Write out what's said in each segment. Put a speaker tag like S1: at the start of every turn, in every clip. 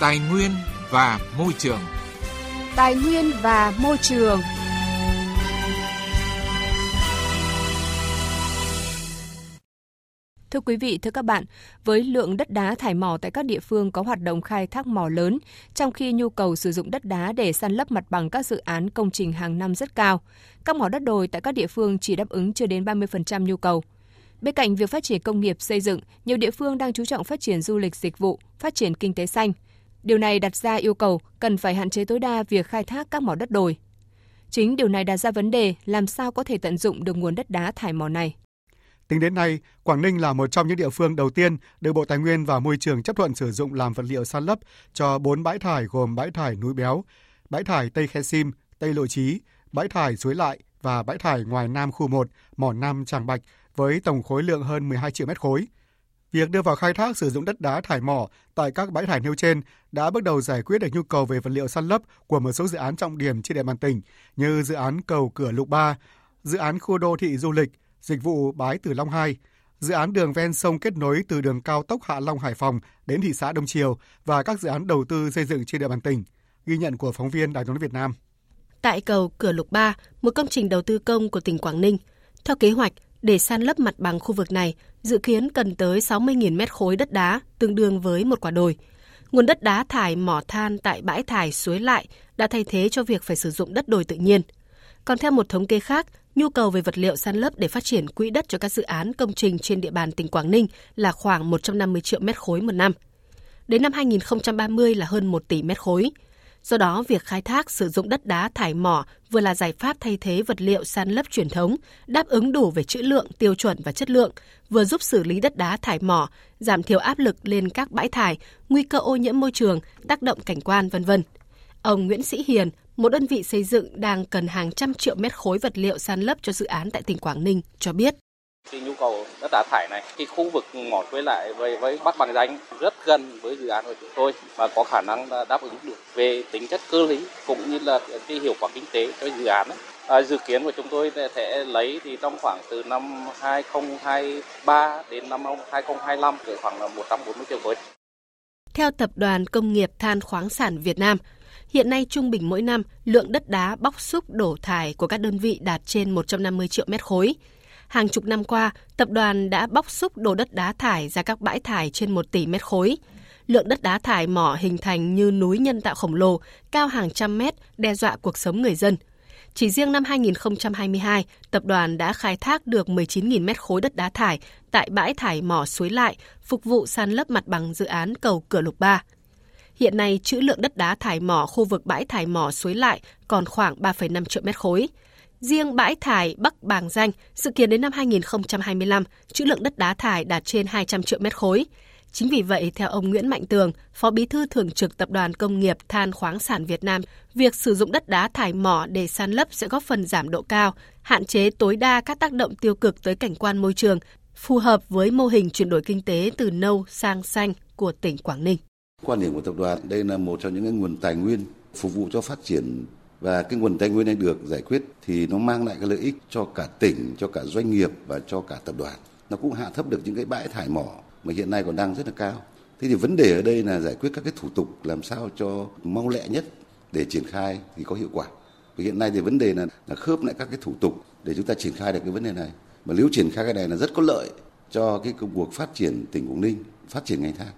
S1: Tài nguyên và môi trường.
S2: Tài nguyên và môi trường. Thưa quý vị, thưa các bạn, với lượng đất đá thải mỏ tại các địa phương có hoạt động khai thác mỏ lớn, trong khi nhu cầu sử dụng đất đá để săn lấp mặt bằng các dự án công trình hàng năm rất cao, các mỏ đất đồi tại các địa phương chỉ đáp ứng chưa đến 30% nhu cầu. Bên cạnh việc phát triển công nghiệp xây dựng, nhiều địa phương đang chú trọng phát triển du lịch dịch vụ, phát triển kinh tế xanh. Điều này đặt ra yêu cầu cần phải hạn chế tối đa việc khai thác các mỏ đất đồi. Chính điều này đặt ra vấn đề làm sao có thể tận dụng được nguồn đất đá thải mỏ này.
S3: Tính đến nay, Quảng Ninh là một trong những địa phương đầu tiên được Bộ Tài nguyên và Môi trường chấp thuận sử dụng làm vật liệu san lấp cho 4 bãi thải gồm bãi thải núi Béo, bãi thải Tây Khe Sim, Tây Lộ Chí, bãi thải Suối Lại và bãi thải ngoài Nam khu 1, mỏ Nam Tràng Bạch với tổng khối lượng hơn 12 triệu mét khối. Việc đưa vào khai thác sử dụng đất đá thải mỏ tại các bãi thải nêu trên đã bước đầu giải quyết được nhu cầu về vật liệu săn lấp của một số dự án trọng điểm trên địa bàn tỉnh như dự án cầu Cửa Lục 3, dự án khu đô thị du lịch, dịch vụ Bái Tử Long 2, dự án đường ven sông kết nối từ đường cao tốc Hạ Long Hải Phòng đến thị xã Đông Triều và các dự án đầu tư xây dựng trên địa bàn tỉnh. Ghi nhận của phóng viên Đài tiếng Việt Nam.
S4: Tại cầu Cửa Lục 3, một công trình đầu tư công của tỉnh Quảng Ninh, theo kế hoạch, để san lấp mặt bằng khu vực này, dự kiến cần tới 60.000 mét khối đất đá, tương đương với một quả đồi. Nguồn đất đá thải mỏ than tại bãi thải suối lại đã thay thế cho việc phải sử dụng đất đồi tự nhiên. Còn theo một thống kê khác, nhu cầu về vật liệu san lấp để phát triển quỹ đất cho các dự án công trình trên địa bàn tỉnh Quảng Ninh là khoảng 150 triệu mét khối một năm. Đến năm 2030 là hơn 1 tỷ mét khối. Do đó, việc khai thác sử dụng đất đá thải mỏ vừa là giải pháp thay thế vật liệu san lấp truyền thống, đáp ứng đủ về trữ lượng, tiêu chuẩn và chất lượng, vừa giúp xử lý đất đá thải mỏ, giảm thiểu áp lực lên các bãi thải, nguy cơ ô nhiễm môi trường, tác động cảnh quan vân vân. Ông Nguyễn Sĩ Hiền, một đơn vị xây dựng đang cần hàng trăm triệu mét khối vật liệu san lấp cho dự án tại tỉnh Quảng Ninh cho biết.
S5: Cái nhu cầu đất đá thải này, cái khu vực mỏ với lại với với bắc bằng danh rất gần với dự án của chúng tôi và có khả năng đáp ứng được về tính chất cơ lý cũng như là cái hiệu quả kinh tế cho dự án. Ấy. À, dự kiến của chúng tôi sẽ lấy thì trong khoảng từ năm 2023 đến năm 2025 cỡ khoảng là 140 triệu khối.
S4: Theo Tập đoàn Công nghiệp Than khoáng sản Việt Nam, Hiện nay trung bình mỗi năm, lượng đất đá bóc xúc đổ thải của các đơn vị đạt trên 150 triệu mét khối. Hàng chục năm qua, tập đoàn đã bóc xúc đổ đất đá thải ra các bãi thải trên 1 tỷ mét khối. Lượng đất đá thải mỏ hình thành như núi nhân tạo khổng lồ, cao hàng trăm mét, đe dọa cuộc sống người dân. Chỉ riêng năm 2022, tập đoàn đã khai thác được 19.000 mét khối đất đá thải tại bãi thải mỏ suối lại, phục vụ san lấp mặt bằng dự án cầu Cửa Lục 3. Hiện nay, trữ lượng đất đá thải mỏ khu vực bãi thải mỏ suối lại còn khoảng 3,5 triệu mét khối. Riêng bãi thải Bắc Bàng Danh, dự kiến đến năm 2025, trữ lượng đất đá thải đạt trên 200 triệu mét khối. Chính vì vậy, theo ông Nguyễn Mạnh Tường, Phó Bí thư Thường trực Tập đoàn Công nghiệp Than khoáng sản Việt Nam, việc sử dụng đất đá thải mỏ để san lấp sẽ góp phần giảm độ cao, hạn chế tối đa các tác động tiêu cực tới cảnh quan môi trường, phù hợp với mô hình chuyển đổi kinh tế từ nâu sang xanh của tỉnh Quảng Ninh.
S6: Quan điểm của tập đoàn đây là một trong những nguồn tài nguyên phục vụ cho phát triển và cái nguồn tài nguyên này được giải quyết thì nó mang lại cái lợi ích cho cả tỉnh, cho cả doanh nghiệp và cho cả tập đoàn. Nó cũng hạ thấp được những cái bãi thải mỏ mà hiện nay còn đang rất là cao. Thế thì vấn đề ở đây là giải quyết các cái thủ tục làm sao cho mau lẹ nhất để triển khai thì có hiệu quả. Và hiện nay thì vấn đề là, là khớp lại các cái thủ tục để chúng ta triển khai được cái vấn đề này. Mà nếu triển khai cái này là rất có lợi cho cái công cuộc phát triển tỉnh Quảng Ninh, phát triển ngành than.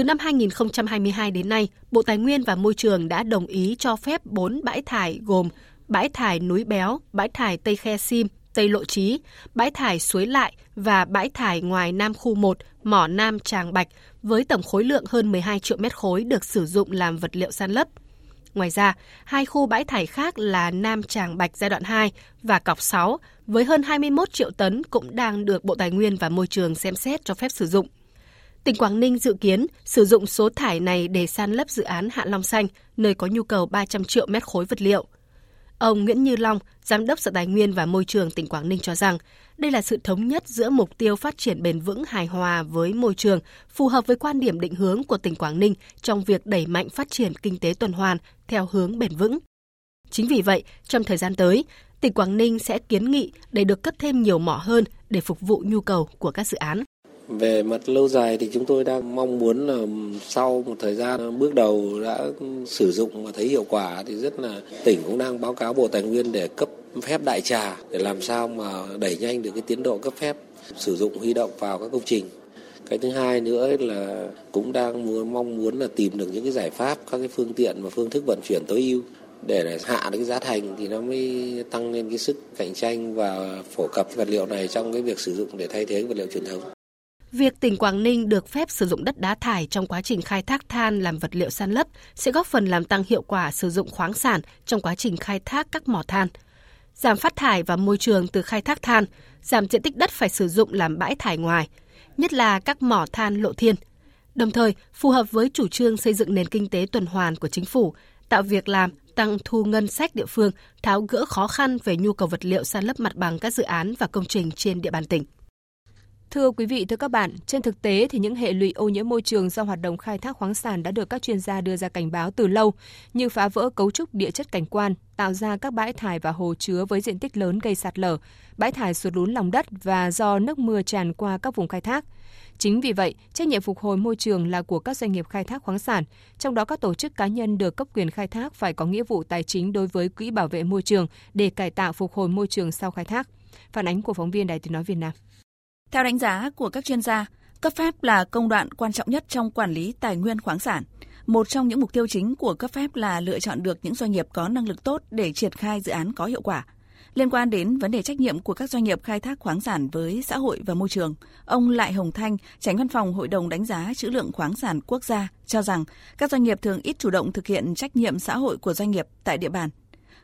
S4: Từ năm 2022 đến nay, Bộ Tài nguyên và Môi trường đã đồng ý cho phép 4 bãi thải gồm bãi thải núi Béo, bãi thải Tây Khe Sim, Tây Lộ Trí, bãi thải Suối Lại và bãi thải ngoài Nam khu 1, mỏ Nam Tràng Bạch với tổng khối lượng hơn 12 triệu mét khối được sử dụng làm vật liệu san lấp. Ngoài ra, hai khu bãi thải khác là Nam Tràng Bạch giai đoạn 2 và Cọc 6 với hơn 21 triệu tấn cũng đang được Bộ Tài nguyên và Môi trường xem xét cho phép sử dụng. Tỉnh Quảng Ninh dự kiến sử dụng số thải này để san lấp dự án Hạ Long Xanh, nơi có nhu cầu 300 triệu mét khối vật liệu. Ông Nguyễn Như Long, Giám đốc Sở Tài nguyên và Môi trường tỉnh Quảng Ninh cho rằng, đây là sự thống nhất giữa mục tiêu phát triển bền vững hài hòa với môi trường, phù hợp với quan điểm định hướng của tỉnh Quảng Ninh trong việc đẩy mạnh phát triển kinh tế tuần hoàn theo hướng bền vững. Chính vì vậy, trong thời gian tới, tỉnh Quảng Ninh sẽ kiến nghị để được cấp thêm nhiều mỏ hơn để phục vụ nhu cầu của các dự án
S7: về mặt lâu dài thì chúng tôi đang mong muốn là sau một thời gian bước đầu đã sử dụng và thấy hiệu quả thì rất là tỉnh cũng đang báo cáo Bộ Tài nguyên để cấp phép đại trà để làm sao mà đẩy nhanh được cái tiến độ cấp phép sử dụng huy động vào các công trình. Cái thứ hai nữa là cũng đang muốn, mong muốn là tìm được những cái giải pháp các cái phương tiện và phương thức vận chuyển tối ưu để hạ được cái giá thành thì nó mới tăng lên cái sức cạnh tranh và phổ cập vật liệu này trong cái việc sử dụng để thay thế vật liệu truyền thống.
S4: Việc tỉnh Quảng Ninh được phép sử dụng đất đá thải trong quá trình khai thác than làm vật liệu san lấp sẽ góp phần làm tăng hiệu quả sử dụng khoáng sản trong quá trình khai thác các mỏ than. Giảm phát thải và môi trường từ khai thác than, giảm diện tích đất phải sử dụng làm bãi thải ngoài, nhất là các mỏ than lộ thiên. Đồng thời, phù hợp với chủ trương xây dựng nền kinh tế tuần hoàn của chính phủ, tạo việc làm, tăng thu ngân sách địa phương, tháo gỡ khó khăn về nhu cầu vật liệu san lấp mặt bằng các dự án và công trình trên địa bàn tỉnh.
S2: Thưa quý vị, thưa các bạn, trên thực tế thì những hệ lụy ô nhiễm môi trường do hoạt động khai thác khoáng sản đã được các chuyên gia đưa ra cảnh báo từ lâu, như phá vỡ cấu trúc địa chất cảnh quan, tạo ra các bãi thải và hồ chứa với diện tích lớn gây sạt lở, bãi thải sụt lún lòng đất và do nước mưa tràn qua các vùng khai thác. Chính vì vậy, trách nhiệm phục hồi môi trường là của các doanh nghiệp khai thác khoáng sản, trong đó các tổ chức cá nhân được cấp quyền khai thác phải có nghĩa vụ tài chính đối với quỹ bảo vệ môi trường để cải tạo phục hồi môi trường sau khai thác. Phản ánh của phóng viên Đài Tiếng nói Việt Nam.
S8: Theo đánh giá của các chuyên gia, cấp phép là công đoạn quan trọng nhất trong quản lý tài nguyên khoáng sản. Một trong những mục tiêu chính của cấp phép là lựa chọn được những doanh nghiệp có năng lực tốt để triển khai dự án có hiệu quả. Liên quan đến vấn đề trách nhiệm của các doanh nghiệp khai thác khoáng sản với xã hội và môi trường, ông Lại Hồng Thanh, tránh văn phòng Hội đồng đánh giá trữ lượng khoáng sản quốc gia cho rằng các doanh nghiệp thường ít chủ động thực hiện trách nhiệm xã hội của doanh nghiệp tại địa bàn.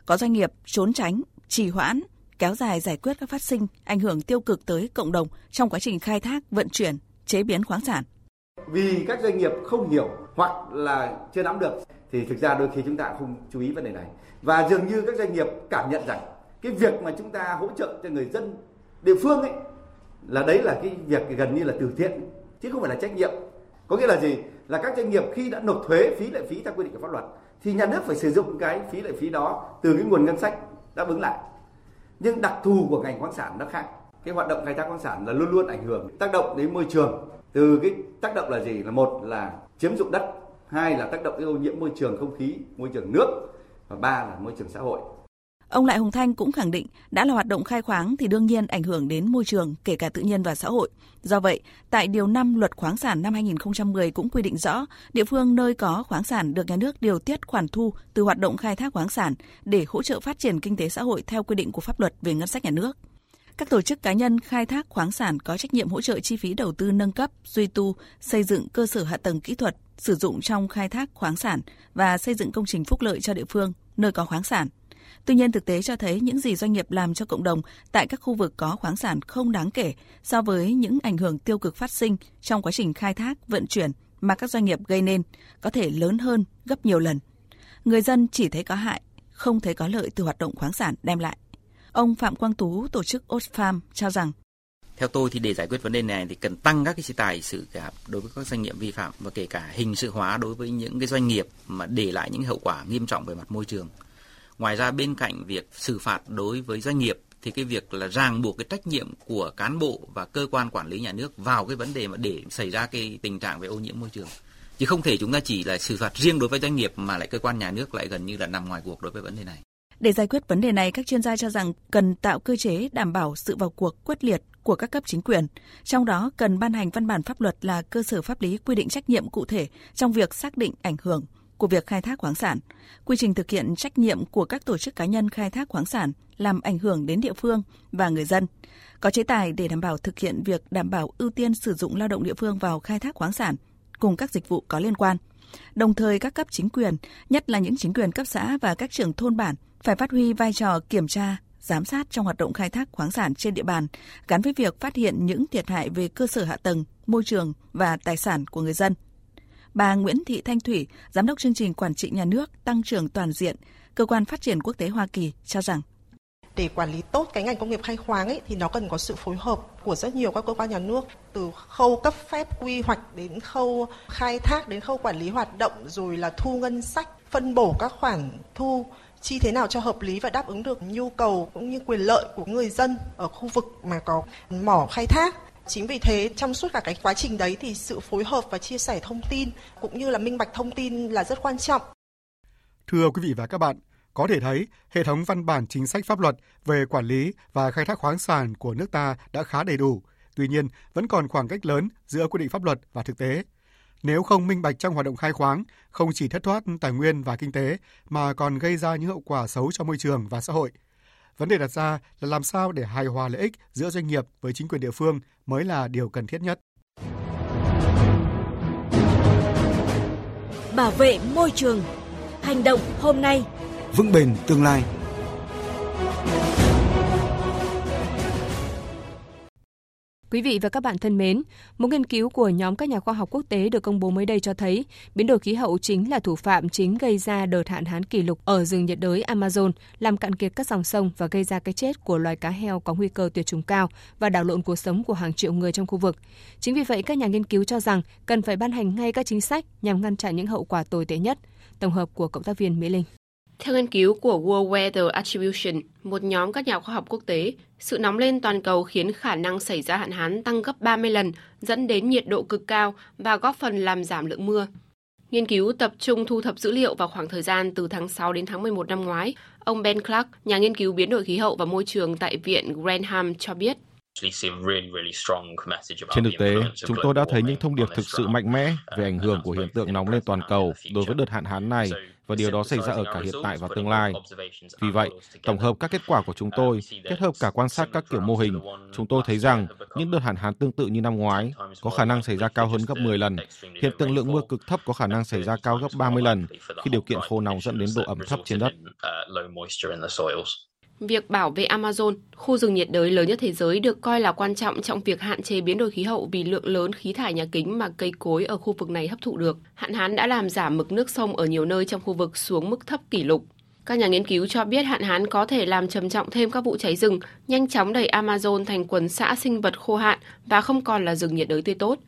S8: Có doanh nghiệp trốn tránh, trì hoãn, kéo dài giải quyết các phát sinh ảnh hưởng tiêu cực tới cộng đồng trong quá trình khai thác, vận chuyển, chế biến khoáng sản.
S9: Vì các doanh nghiệp không hiểu hoặc là chưa nắm được thì thực ra đôi khi chúng ta không chú ý vấn đề này. Và dường như các doanh nghiệp cảm nhận rằng cái việc mà chúng ta hỗ trợ cho người dân địa phương ấy là đấy là cái việc gần như là từ thiện chứ không phải là trách nhiệm. Có nghĩa là gì? Là các doanh nghiệp khi đã nộp thuế phí lệ phí theo quy định của pháp luật thì nhà nước phải sử dụng cái phí lệ phí đó từ cái nguồn ngân sách đáp ứng lại nhưng đặc thù của ngành khoáng sản nó khác. Cái hoạt động khai thác khoáng sản là luôn luôn ảnh hưởng, tác động đến môi trường. Từ cái tác động là gì? Là một là chiếm dụng đất, hai là tác động đến ô nhiễm môi trường không khí, môi trường nước, và ba là môi trường xã hội.
S8: Ông Lại Hồng Thanh cũng khẳng định đã là hoạt động khai khoáng thì đương nhiên ảnh hưởng đến môi trường, kể cả tự nhiên và xã hội. Do vậy, tại Điều 5 Luật Khoáng sản năm 2010 cũng quy định rõ, địa phương nơi có khoáng sản được nhà nước điều tiết khoản thu từ hoạt động khai thác khoáng sản để hỗ trợ phát triển kinh tế xã hội theo quy định của pháp luật về ngân sách nhà nước. Các tổ chức cá nhân khai thác khoáng sản có trách nhiệm hỗ trợ chi phí đầu tư nâng cấp, duy tu, xây dựng cơ sở hạ tầng kỹ thuật sử dụng trong khai thác khoáng sản và xây dựng công trình phúc lợi cho địa phương nơi có khoáng sản. Tuy nhiên thực tế cho thấy những gì doanh nghiệp làm cho cộng đồng tại các khu vực có khoáng sản không đáng kể so với những ảnh hưởng tiêu cực phát sinh trong quá trình khai thác, vận chuyển mà các doanh nghiệp gây nên có thể lớn hơn gấp nhiều lần. Người dân chỉ thấy có hại, không thấy có lợi từ hoạt động khoáng sản đem lại. Ông Phạm Quang Tú, tổ chức Oxfam cho rằng
S10: theo tôi thì để giải quyết vấn đề này thì cần tăng các cái chế tài xử phạt đối với các doanh nghiệp vi phạm và kể cả hình sự hóa đối với những cái doanh nghiệp mà để lại những hậu quả nghiêm trọng về mặt môi trường ngoài ra bên cạnh việc xử phạt đối với doanh nghiệp thì cái việc là ràng buộc cái trách nhiệm của cán bộ và cơ quan quản lý nhà nước vào cái vấn đề mà để xảy ra cái tình trạng về ô nhiễm môi trường chứ không thể chúng ta chỉ là xử phạt riêng đối với doanh nghiệp mà lại cơ quan nhà nước lại gần như là nằm ngoài cuộc đối với vấn đề này.
S8: Để giải quyết vấn đề này, các chuyên gia cho rằng cần tạo cơ chế đảm bảo sự vào cuộc quyết liệt của các cấp chính quyền. Trong đó cần ban hành văn bản pháp luật là cơ sở pháp lý quy định trách nhiệm cụ thể trong việc xác định ảnh hưởng của việc khai thác khoáng sản, quy trình thực hiện trách nhiệm của các tổ chức cá nhân khai thác khoáng sản làm ảnh hưởng đến địa phương và người dân. Có chế tài để đảm bảo thực hiện việc đảm bảo ưu tiên sử dụng lao động địa phương vào khai thác khoáng sản cùng các dịch vụ có liên quan. Đồng thời các cấp chính quyền, nhất là những chính quyền cấp xã và các trưởng thôn bản phải phát huy vai trò kiểm tra, giám sát trong hoạt động khai thác khoáng sản trên địa bàn, gắn với việc phát hiện những thiệt hại về cơ sở hạ tầng, môi trường và tài sản của người dân – Bà Nguyễn Thị Thanh Thủy, Giám đốc chương trình Quản trị Nhà nước Tăng trưởng Toàn diện, Cơ quan Phát triển Quốc tế Hoa Kỳ cho rằng
S11: để quản lý tốt cái ngành công nghiệp khai khoáng ấy, thì nó cần có sự phối hợp của rất nhiều các cơ quan nhà nước từ khâu cấp phép quy hoạch đến khâu khai thác đến khâu quản lý hoạt động rồi là thu ngân sách phân bổ các khoản thu chi thế nào cho hợp lý và đáp ứng được nhu cầu cũng như quyền lợi của người dân ở khu vực mà có mỏ khai thác. Chính vì thế trong suốt cả cái quá trình đấy thì sự phối hợp và chia sẻ thông tin cũng như là minh bạch thông tin là rất quan trọng.
S3: Thưa quý vị và các bạn, có thể thấy hệ thống văn bản chính sách pháp luật về quản lý và khai thác khoáng sản của nước ta đã khá đầy đủ. Tuy nhiên, vẫn còn khoảng cách lớn giữa quy định pháp luật và thực tế. Nếu không minh bạch trong hoạt động khai khoáng, không chỉ thất thoát tài nguyên và kinh tế mà còn gây ra những hậu quả xấu cho môi trường và xã hội. Vấn đề đặt ra là làm sao để hài hòa lợi ích giữa doanh nghiệp với chính quyền địa phương mới là điều cần thiết nhất.
S12: Bảo vệ môi trường. Hành động hôm nay.
S13: Vững bền tương lai.
S2: Quý vị và các bạn thân mến, một nghiên cứu của nhóm các nhà khoa học quốc tế được công bố mới đây cho thấy biến đổi khí hậu chính là thủ phạm chính gây ra đợt hạn hán kỷ lục ở rừng nhiệt đới Amazon, làm cạn kiệt các dòng sông và gây ra cái chết của loài cá heo có nguy cơ tuyệt chủng cao và đảo lộn cuộc sống của hàng triệu người trong khu vực. Chính vì vậy, các nhà nghiên cứu cho rằng cần phải ban hành ngay các chính sách nhằm ngăn chặn những hậu quả tồi tệ nhất. Tổng hợp của cộng tác viên Mỹ Linh.
S14: Theo nghiên cứu của World Weather Attribution, một nhóm các nhà khoa học quốc tế, sự nóng lên toàn cầu khiến khả năng xảy ra hạn hán tăng gấp 30 lần, dẫn đến nhiệt độ cực cao và góp phần làm giảm lượng mưa. Nghiên cứu tập trung thu thập dữ liệu vào khoảng thời gian từ tháng 6 đến tháng 11 năm ngoái. Ông Ben Clark, nhà nghiên cứu biến đổi khí hậu và môi trường tại Viện Granham cho biết.
S15: Trên thực tế, chúng tôi đã thấy những thông điệp thực sự mạnh mẽ về ảnh hưởng của hiện tượng nóng lên toàn cầu đối với đợt hạn hán này và điều đó xảy ra ở cả hiện tại và tương lai. Vì vậy, tổng hợp các kết quả của chúng tôi, kết hợp cả quan sát các kiểu mô hình, chúng tôi thấy rằng những đợt hạn hán tương tự như năm ngoái có khả năng xảy ra cao hơn gấp 10 lần. Hiện tượng lượng mưa cực thấp có khả năng xảy ra cao gấp 30 lần khi điều kiện khô nóng dẫn đến độ ẩm thấp trên đất.
S14: Việc bảo vệ Amazon, khu rừng nhiệt đới lớn nhất thế giới được coi là quan trọng trong việc hạn chế biến đổi khí hậu vì lượng lớn khí thải nhà kính mà cây cối ở khu vực này hấp thụ được. Hạn hán đã làm giảm mực nước sông ở nhiều nơi trong khu vực xuống mức thấp kỷ lục. Các nhà nghiên cứu cho biết hạn hán có thể làm trầm trọng thêm các vụ cháy rừng, nhanh chóng đẩy Amazon thành quần xã sinh vật khô hạn và không còn là rừng nhiệt đới tươi tốt.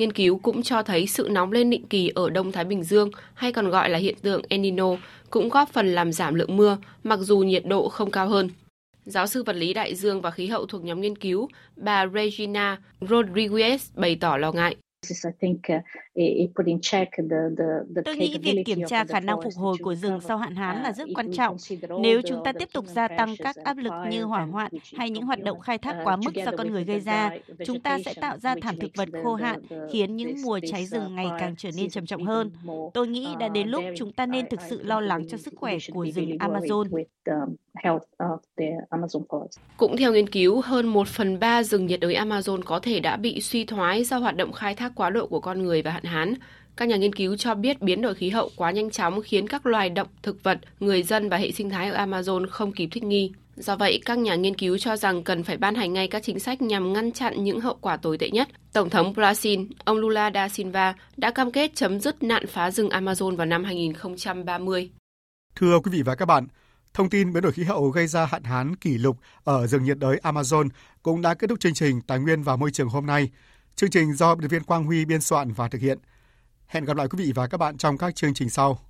S14: Nghiên cứu cũng cho thấy sự nóng lên định kỳ ở Đông Thái Bình Dương, hay còn gọi là hiện tượng El Nino, cũng góp phần làm giảm lượng mưa, mặc dù nhiệt độ không cao hơn. Giáo sư vật lý đại dương và khí hậu thuộc nhóm nghiên cứu, bà Regina Rodriguez bày tỏ lo ngại.
S16: Tôi nghĩ việc kiểm tra khả năng phục hồi của rừng sau hạn hán là rất quan trọng. Nếu chúng ta tiếp tục gia tăng các áp lực như hỏa hoạn hay những hoạt động khai thác quá mức do con người gây ra, chúng ta sẽ tạo ra thảm thực vật khô hạn, khiến những mùa cháy rừng ngày càng trở nên trầm trọng hơn. Tôi nghĩ đã đến lúc chúng ta nên thực sự lo lắng cho sức khỏe của rừng Amazon.
S14: Cũng theo nghiên cứu, hơn 1 phần 3 rừng nhiệt đới Amazon có thể đã bị suy thoái do hoạt động khai thác quá độ của con người và hạn hán. Các nhà nghiên cứu cho biết biến đổi khí hậu quá nhanh chóng khiến các loài động, thực vật, người dân và hệ sinh thái ở Amazon không kịp thích nghi. Do vậy, các nhà nghiên cứu cho rằng cần phải ban hành ngay các chính sách nhằm ngăn chặn những hậu quả tồi tệ nhất. Tổng thống Brazil, ông Lula da Silva, đã cam kết chấm dứt nạn phá rừng Amazon vào năm 2030.
S3: Thưa quý vị và các bạn, Thông tin biến đổi khí hậu gây ra hạn hán kỷ lục ở rừng nhiệt đới Amazon cũng đã kết thúc chương trình Tài nguyên và Môi trường hôm nay. Chương trình do biên viên Quang Huy biên soạn và thực hiện. Hẹn gặp lại quý vị và các bạn trong các chương trình sau.